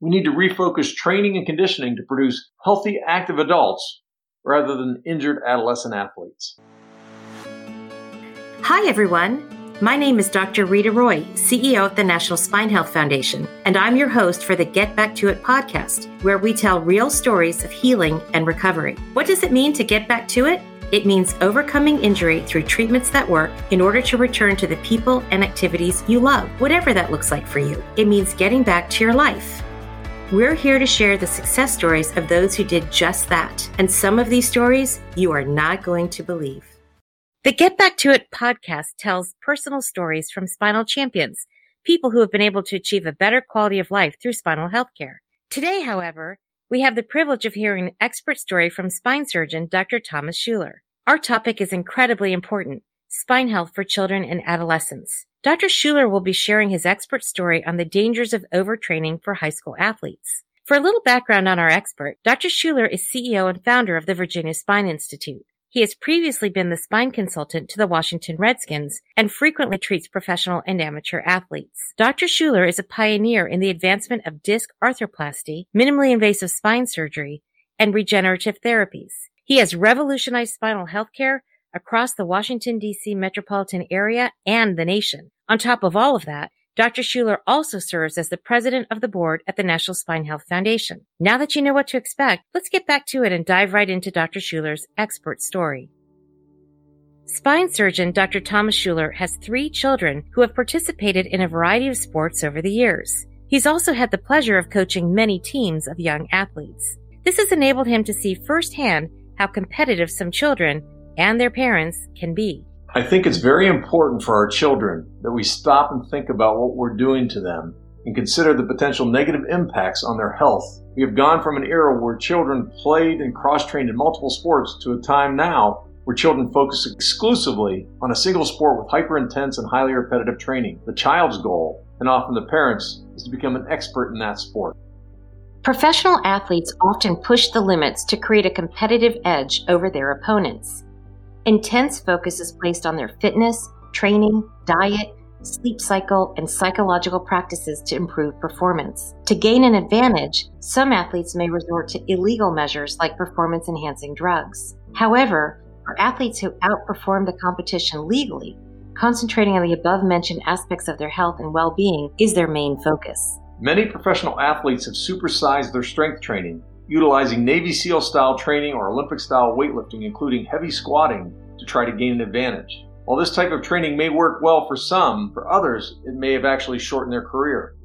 We need to refocus training and conditioning to produce healthy, active adults rather than injured adolescent athletes. Hi, everyone. My name is Dr. Rita Roy, CEO of the National Spine Health Foundation, and I'm your host for the Get Back to It podcast, where we tell real stories of healing and recovery. What does it mean to get back to it? It means overcoming injury through treatments that work in order to return to the people and activities you love, whatever that looks like for you. It means getting back to your life. We're here to share the success stories of those who did just that. And some of these stories you are not going to believe. The Get Back to It podcast tells personal stories from spinal champions, people who have been able to achieve a better quality of life through spinal health care. Today, however, we have the privilege of hearing an expert story from spine surgeon Dr. Thomas Schuler. Our topic is incredibly important spine health for children and adolescents. Dr. Schuler will be sharing his expert story on the dangers of overtraining for high school athletes. For a little background on our expert, Dr. Schuler is CEO and founder of the Virginia Spine Institute. He has previously been the spine consultant to the Washington Redskins and frequently treats professional and amateur athletes. Dr. Schuler is a pioneer in the advancement of disc arthroplasty, minimally invasive spine surgery, and regenerative therapies. He has revolutionized spinal healthcare across the Washington DC metropolitan area and the nation. On top of all of that, Dr. Schuler also serves as the president of the board at the National Spine Health Foundation. Now that you know what to expect, let's get back to it and dive right into Dr. Schuler's expert story. Spine surgeon Dr. Thomas Schuler has three children who have participated in a variety of sports over the years. He's also had the pleasure of coaching many teams of young athletes. This has enabled him to see firsthand how competitive some children and their parents can be. I think it's very important for our children that we stop and think about what we're doing to them and consider the potential negative impacts on their health. We have gone from an era where children played and cross trained in multiple sports to a time now where children focus exclusively on a single sport with hyper intense and highly repetitive training. The child's goal, and often the parents, is to become an expert in that sport. Professional athletes often push the limits to create a competitive edge over their opponents. Intense focus is placed on their fitness, training, diet, sleep cycle, and psychological practices to improve performance. To gain an advantage, some athletes may resort to illegal measures like performance enhancing drugs. However, for athletes who outperform the competition legally, concentrating on the above mentioned aspects of their health and well being is their main focus. Many professional athletes have supersized their strength training utilizing Navy SEAL style training or Olympic style weightlifting, including heavy squatting, to try to gain an advantage. While this type of training may work well for some, for others, it may have actually shortened their career.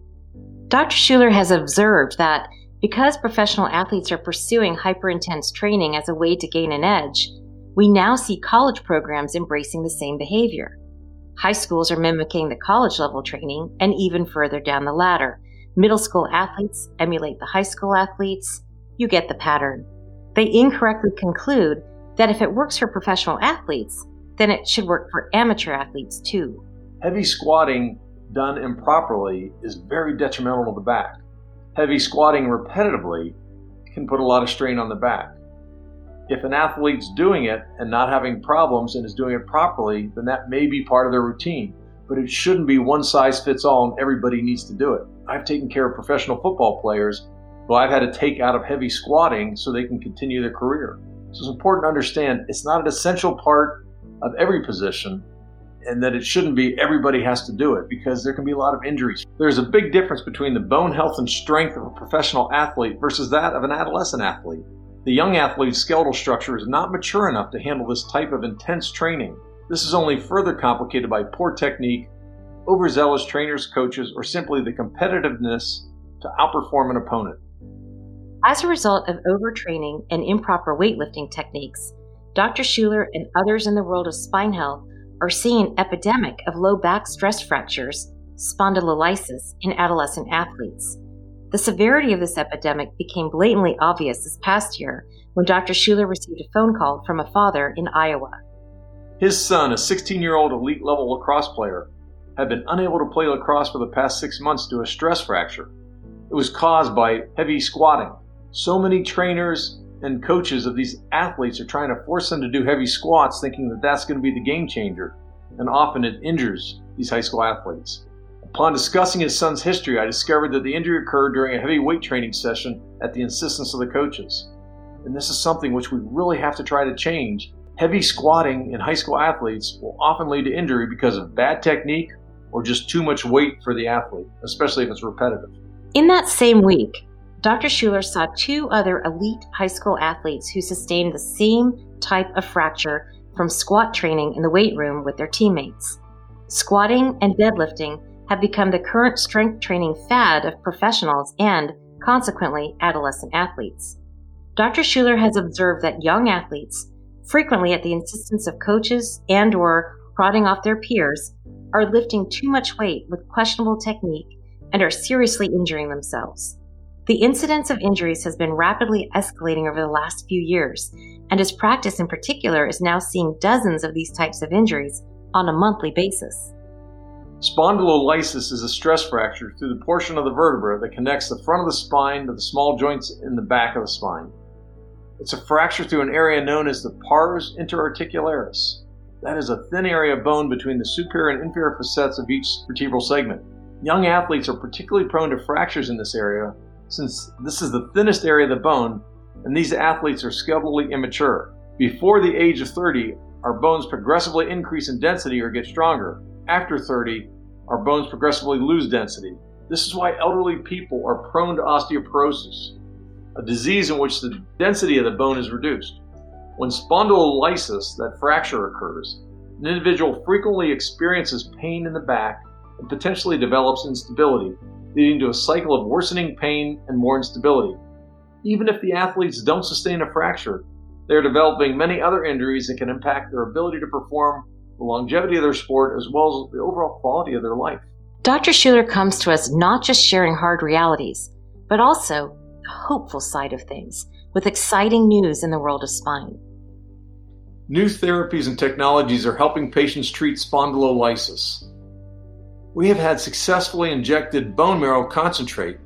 Dr. Schuler has observed that because professional athletes are pursuing hyper intense training as a way to gain an edge, we now see college programs embracing the same behavior. High schools are mimicking the college level training and even further down the ladder. Middle school athletes emulate the high school athletes, you get the pattern. They incorrectly conclude that if it works for professional athletes, then it should work for amateur athletes too. Heavy squatting done improperly is very detrimental to the back. Heavy squatting repetitively can put a lot of strain on the back. If an athlete's doing it and not having problems and is doing it properly, then that may be part of their routine. But it shouldn't be one size fits all and everybody needs to do it. I've taken care of professional football players well, I've had to take out of heavy squatting so they can continue their career. So it's important to understand it's not an essential part of every position and that it shouldn't be everybody has to do it because there can be a lot of injuries. There's a big difference between the bone health and strength of a professional athlete versus that of an adolescent athlete. The young athlete's skeletal structure is not mature enough to handle this type of intense training. This is only further complicated by poor technique, overzealous trainers, coaches, or simply the competitiveness to outperform an opponent. As a result of overtraining and improper weightlifting techniques, Dr. Schuler and others in the world of spine health are seeing an epidemic of low back stress fractures, spondylolysis, in adolescent athletes. The severity of this epidemic became blatantly obvious this past year when Dr. Schuler received a phone call from a father in Iowa. His son, a 16 year old elite level lacrosse player, had been unable to play lacrosse for the past six months due to a stress fracture. It was caused by heavy squatting so many trainers and coaches of these athletes are trying to force them to do heavy squats, thinking that that's going to be the game changer. And often it injures these high school athletes. Upon discussing his son's history, I discovered that the injury occurred during a heavy weight training session at the insistence of the coaches. And this is something which we really have to try to change. Heavy squatting in high school athletes will often lead to injury because of bad technique or just too much weight for the athlete, especially if it's repetitive. In that same week, Dr. Schuler saw two other elite high school athletes who sustained the same type of fracture from squat training in the weight room with their teammates. Squatting and deadlifting have become the current strength training fad of professionals and, consequently, adolescent athletes. Dr. Schuler has observed that young athletes, frequently at the insistence of coaches and or prodding off their peers, are lifting too much weight with questionable technique and are seriously injuring themselves. The incidence of injuries has been rapidly escalating over the last few years, and his practice in particular is now seeing dozens of these types of injuries on a monthly basis. Spondylolysis is a stress fracture through the portion of the vertebra that connects the front of the spine to the small joints in the back of the spine. It's a fracture through an area known as the pars interarticularis. That is a thin area of bone between the superior and inferior facets of each vertebral segment. Young athletes are particularly prone to fractures in this area since this is the thinnest area of the bone and these athletes are skeletally immature. Before the age of 30, our bones progressively increase in density or get stronger. After 30, our bones progressively lose density. This is why elderly people are prone to osteoporosis, a disease in which the density of the bone is reduced. When spondylolysis, that fracture occurs, an individual frequently experiences pain in the back and potentially develops instability, leading to a cycle of worsening pain and more instability. Even if the athletes don't sustain a fracture, they're developing many other injuries that can impact their ability to perform, the longevity of their sport, as well as the overall quality of their life. Dr. Schuler comes to us not just sharing hard realities, but also the hopeful side of things with exciting news in the world of spine. New therapies and technologies are helping patients treat spondylolysis. We have had successfully injected bone marrow concentrate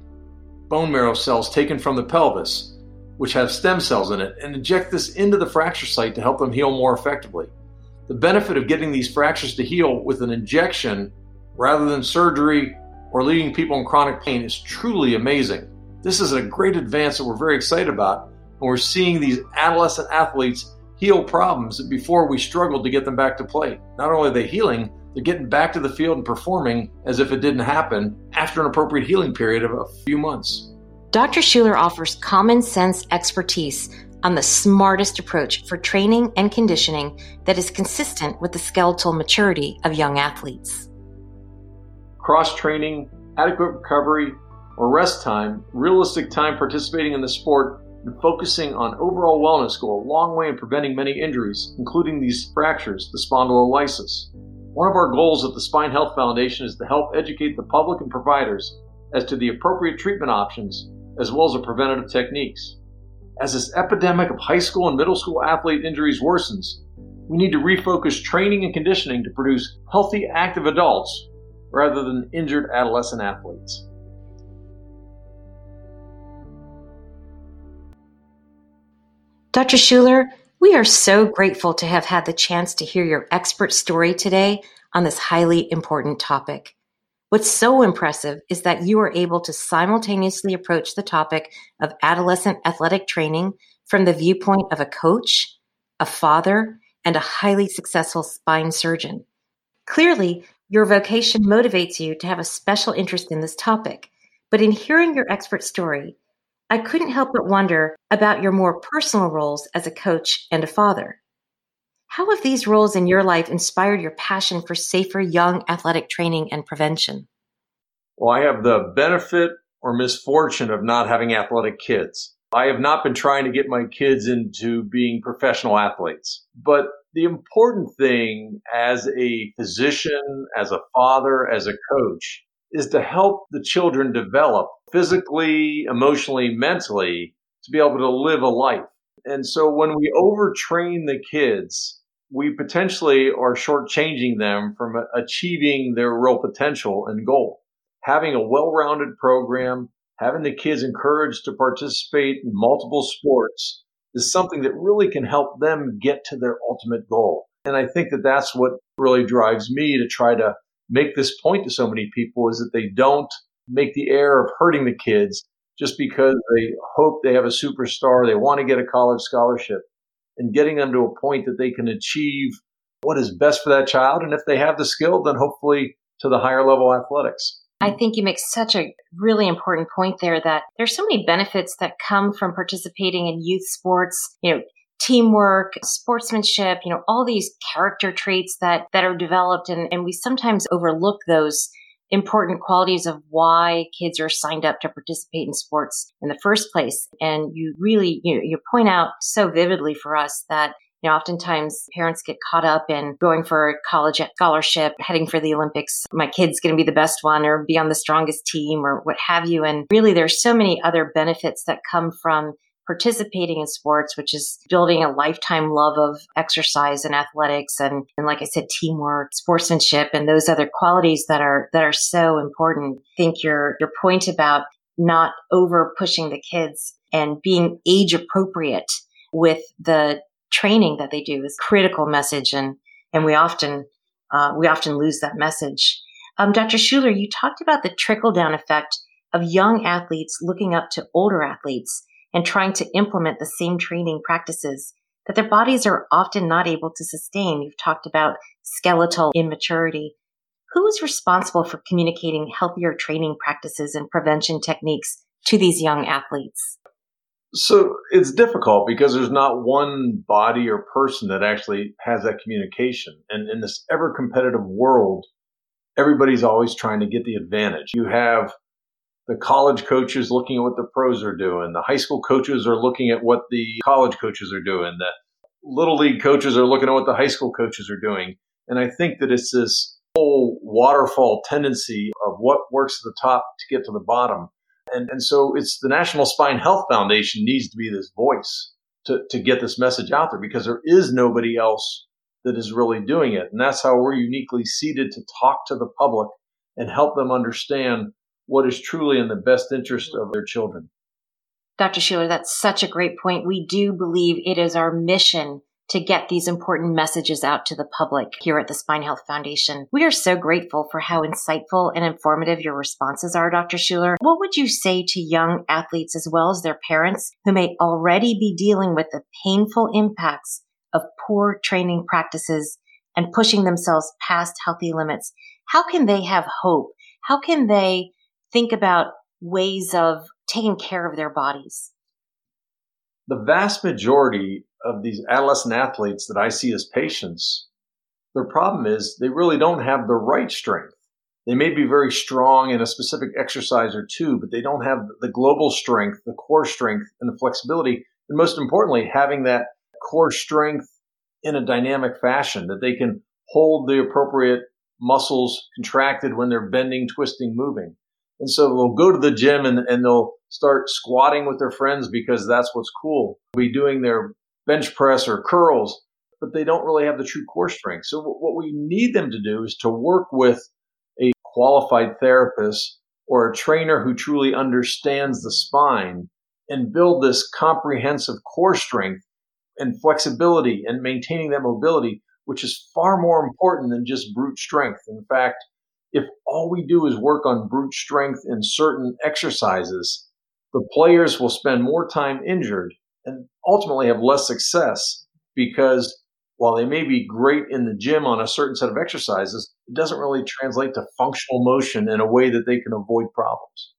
bone marrow cells taken from the pelvis, which have stem cells in it, and inject this into the fracture site to help them heal more effectively. The benefit of getting these fractures to heal with an injection rather than surgery or leaving people in chronic pain is truly amazing. This is a great advance that we're very excited about, and we're seeing these adolescent athletes heal problems that before we struggled to get them back to play. Not only are they healing, they're getting back to the field and performing as if it didn't happen after an appropriate healing period of a few months. Dr. Schuler offers common sense expertise on the smartest approach for training and conditioning that is consistent with the skeletal maturity of young athletes. Cross training, adequate recovery, or rest time, realistic time participating in the sport, and focusing on overall wellness go a long way in preventing many injuries, including these fractures, the spondylolysis. One of our goals at the Spine Health Foundation is to help educate the public and providers as to the appropriate treatment options as well as the preventative techniques. As this epidemic of high school and middle school athlete injuries worsens, we need to refocus training and conditioning to produce healthy, active adults rather than injured adolescent athletes. Dr. Schuler, we are so grateful to have had the chance to hear your expert story today on this highly important topic. What's so impressive is that you are able to simultaneously approach the topic of adolescent athletic training from the viewpoint of a coach, a father, and a highly successful spine surgeon. Clearly, your vocation motivates you to have a special interest in this topic. But in hearing your expert story, I couldn't help but wonder about your more personal roles as a coach and a father. How have these roles in your life inspired your passion for safer young athletic training and prevention? Well, I have the benefit or misfortune of not having athletic kids. I have not been trying to get my kids into being professional athletes. But the important thing as a physician, as a father, as a coach is to help the children develop physically, emotionally, mentally to be able to live a life. And so when we overtrain the kids, we potentially are shortchanging them from achieving their real potential and goal. Having a well rounded program, having the kids encouraged to participate in multiple sports is something that really can help them get to their ultimate goal. And I think that that's what really drives me to try to make this point to so many people is that they don't make the error of hurting the kids just because they hope they have a superstar, they want to get a college scholarship, and getting them to a point that they can achieve what is best for that child. And if they have the skill, then hopefully to the higher level athletics. I think you make such a really important point there that there's so many benefits that come from participating in youth sports, you know, teamwork, sportsmanship, you know, all these character traits that, that are developed. And, and we sometimes overlook those important qualities of why kids are signed up to participate in sports in the first place. And you really, you, know, you point out so vividly for us that you know, oftentimes parents get caught up in going for a college scholarship, heading for the Olympics. My kid's going to be the best one or be on the strongest team or what have you. And really, there's so many other benefits that come from participating in sports, which is building a lifetime love of exercise and athletics and, and like I said, teamwork, sportsmanship, and those other qualities that are that are so important. I think your your point about not over pushing the kids and being age appropriate with the training that they do is critical message and and we often uh, we often lose that message. Um, Dr. Schuler, you talked about the trickle down effect of young athletes looking up to older athletes and trying to implement the same training practices that their bodies are often not able to sustain. You've talked about skeletal immaturity. Who is responsible for communicating healthier training practices and prevention techniques to these young athletes? So it's difficult because there's not one body or person that actually has that communication. And in this ever competitive world, everybody's always trying to get the advantage. You have the college coaches looking at what the pros are doing. The high school coaches are looking at what the college coaches are doing. The little league coaches are looking at what the high school coaches are doing. And I think that it's this whole waterfall tendency of what works at the top to get to the bottom. And, and so it's the National Spine Health Foundation needs to be this voice to, to get this message out there because there is nobody else that is really doing it. And that's how we're uniquely seated to talk to the public and help them understand what is truly in the best interest of their children. Dr. Schuler, that's such a great point. We do believe it is our mission to get these important messages out to the public here at the Spine Health Foundation. We are so grateful for how insightful and informative your responses are, Dr. Schuler. What would you say to young athletes as well as their parents who may already be dealing with the painful impacts of poor training practices and pushing themselves past healthy limits? How can they have hope? How can they think about ways of taking care of their bodies? The vast majority of these adolescent athletes that I see as patients, their problem is they really don't have the right strength. They may be very strong in a specific exercise or two, but they don't have the global strength, the core strength, and the flexibility. And most importantly, having that core strength in a dynamic fashion that they can hold the appropriate muscles contracted when they're bending, twisting, moving. And so they'll go to the gym and, and they'll start squatting with their friends because that's what's cool. Be doing their bench press or curls, but they don't really have the true core strength. So what we need them to do is to work with a qualified therapist or a trainer who truly understands the spine and build this comprehensive core strength and flexibility and maintaining that mobility, which is far more important than just brute strength. In fact, if all we do is work on brute strength in certain exercises, the players will spend more time injured and ultimately have less success because while they may be great in the gym on a certain set of exercises, it doesn't really translate to functional motion in a way that they can avoid problems.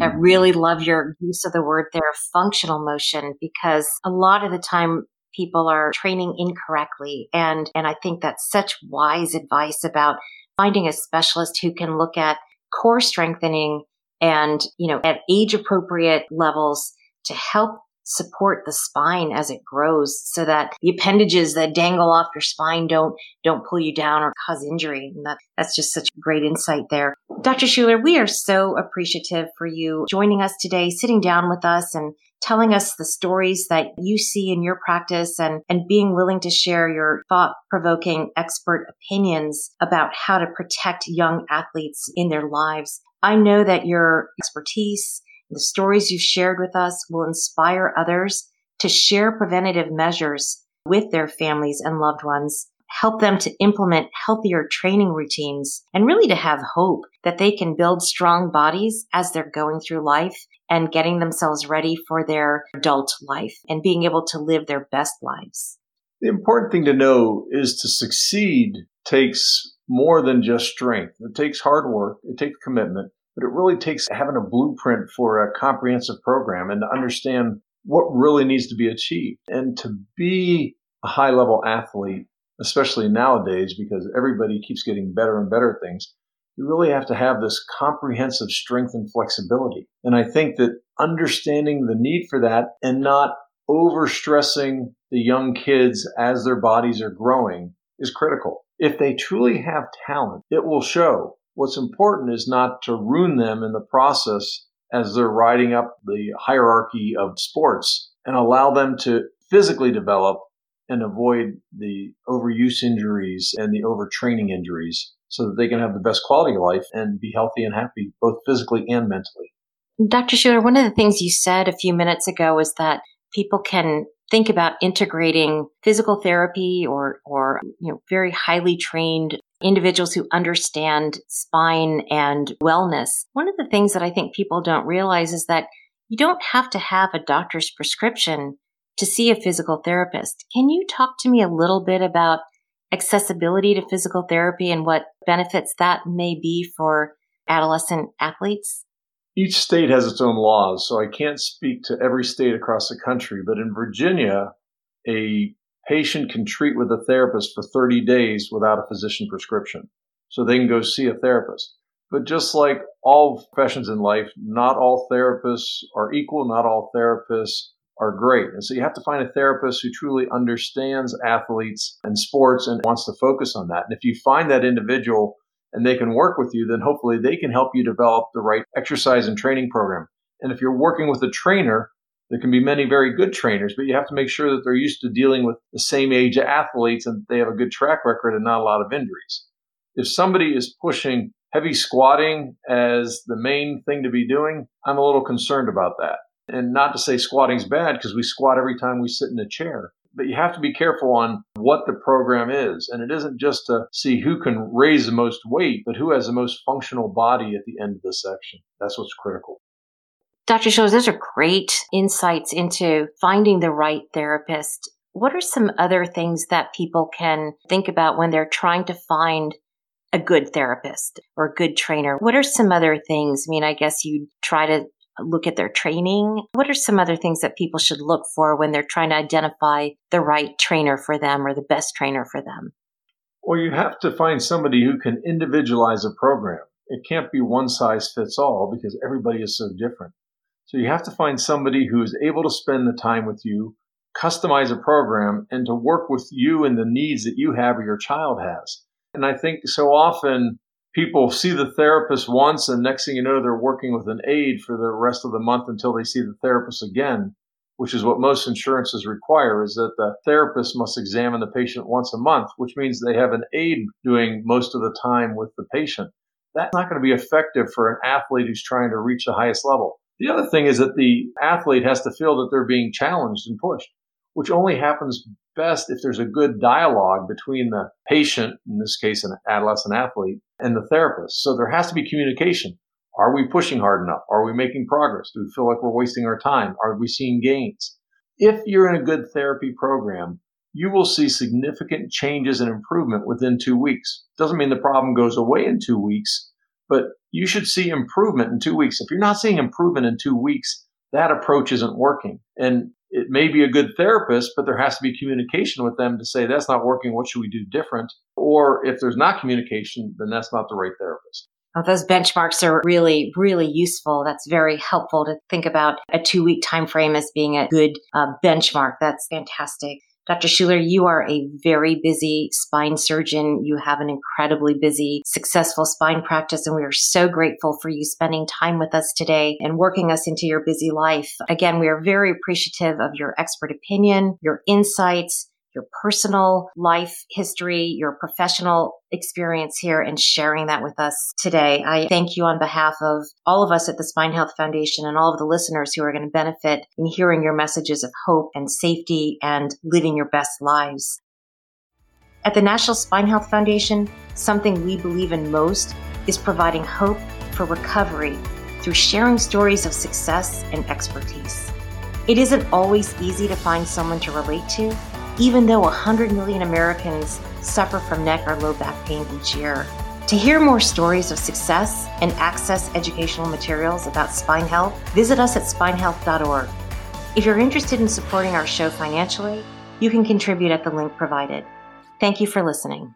I really love your use of the word there, functional motion, because a lot of the time people are training incorrectly. And, and I think that's such wise advice about finding a specialist who can look at core strengthening and, you know, at age appropriate levels to help support the spine as it grows so that the appendages that dangle off your spine don't don't pull you down or cause injury. And that that's just such great insight there. Dr schuler we are so appreciative for you joining us today sitting down with us and telling us the stories that you see in your practice and, and being willing to share your thought provoking expert opinions about how to protect young athletes in their lives. I know that your expertise, the stories you've shared with us will inspire others to share preventative measures with their families and loved ones. Help them to implement healthier training routines and really to have hope that they can build strong bodies as they're going through life and getting themselves ready for their adult life and being able to live their best lives. The important thing to know is to succeed takes more than just strength. It takes hard work, it takes commitment, but it really takes having a blueprint for a comprehensive program and to understand what really needs to be achieved. And to be a high level athlete, especially nowadays, because everybody keeps getting better and better things, you really have to have this comprehensive strength and flexibility. And I think that understanding the need for that and not overstressing the young kids as their bodies are growing is critical. If they truly have talent, it will show. What's important is not to ruin them in the process as they're riding up the hierarchy of sports and allow them to physically develop and avoid the overuse injuries and the overtraining injuries so that they can have the best quality of life and be healthy and happy, both physically and mentally. Dr. Schuler, one of the things you said a few minutes ago is that people can think about integrating physical therapy or, or, you know, very highly trained individuals who understand spine and wellness. One of the things that I think people don't realize is that you don't have to have a doctor's prescription to see a physical therapist. Can you talk to me a little bit about accessibility to physical therapy and what benefits that may be for adolescent athletes? Each state has its own laws, so I can't speak to every state across the country. But in Virginia, a patient can treat with a therapist for 30 days without a physician prescription. So they can go see a therapist. But just like all professions in life, not all therapists are equal, not all therapists are great. And so you have to find a therapist who truly understands athletes and sports and wants to focus on that. And if you find that individual and they can work with you, then hopefully they can help you develop the right exercise and training program. And if you're working with a trainer, there can be many very good trainers, but you have to make sure that they're used to dealing with the same age athletes and they have a good track record and not a lot of injuries. If somebody is pushing heavy squatting as the main thing to be doing, I'm a little concerned about that. And not to say squatting's bad because we squat every time we sit in a chair. But you have to be careful on what the program is. And it isn't just to see who can raise the most weight, but who has the most functional body at the end of the section. That's what's critical. Dr. Schuler, those are great insights into finding the right therapist. What are some other things that people can think about when they're trying to find a good therapist or a good trainer? What are some other things? I mean, I guess you try to look at their training? What are some other things that people should look for when they're trying to identify the right trainer for them or the best trainer for them? Well, you have to find somebody who can individualize a program. It can't be one size fits all because everybody is so different. So you have to find somebody who is able to spend the time with you, customize a program, and to work with you and the needs that you have or your child has. And I think so often people see the therapist once and next thing you know they're working with an aide for the rest of the month until they see the therapist again which is what most insurances require is that the therapist must examine the patient once a month which means they have an aide doing most of the time with the patient. That's not going to be effective for an athlete who's trying to reach the highest level. The other thing is that the athlete has to feel that they're being challenged and pushed which only happens best if there's a good dialogue between the patient, in this case, an adolescent athlete, and the therapist. So there has to be communication. Are we pushing hard enough? Are we making progress? Do we feel like we're wasting our time? Are we seeing gains? If you're in a good therapy program, you will see significant changes and improvement within two weeks. Doesn't mean the problem goes away in two weeks, but you should see improvement in two weeks. If you're not seeing improvement in two weeks, that approach isn't working. And it may be a good therapist, but there has to be communication with them to say that's not working. What should we do different? Or if there's not communication, then that's not the right therapist. Oh, those benchmarks are really, really useful. That's very helpful to think about a two week time frame as being a good uh, benchmark. That's fantastic. Dr. Schuler, you are a very busy spine surgeon. You have an incredibly busy, successful spine practice, and we are so grateful for you spending time with us today and working us into your busy life. Again, we are very appreciative of your expert opinion, your insights, your personal life history, your professional experience here and sharing that with us today. I thank you on behalf of all of us at the Spine Health Foundation and all of the listeners who are going to benefit in hearing your messages of hope and safety and living your best lives. At the National Spine Health Foundation, something we believe in most is providing hope for recovery through sharing stories of success and expertise. It isn't always easy to find someone to relate to, even though 100 million Americans suffer from neck or low back pain each year. To hear more stories of success and access educational materials about spine health, visit us at spinehealth.org. If you're interested in supporting our show financially, you can contribute at the link provided. Thank you for listening.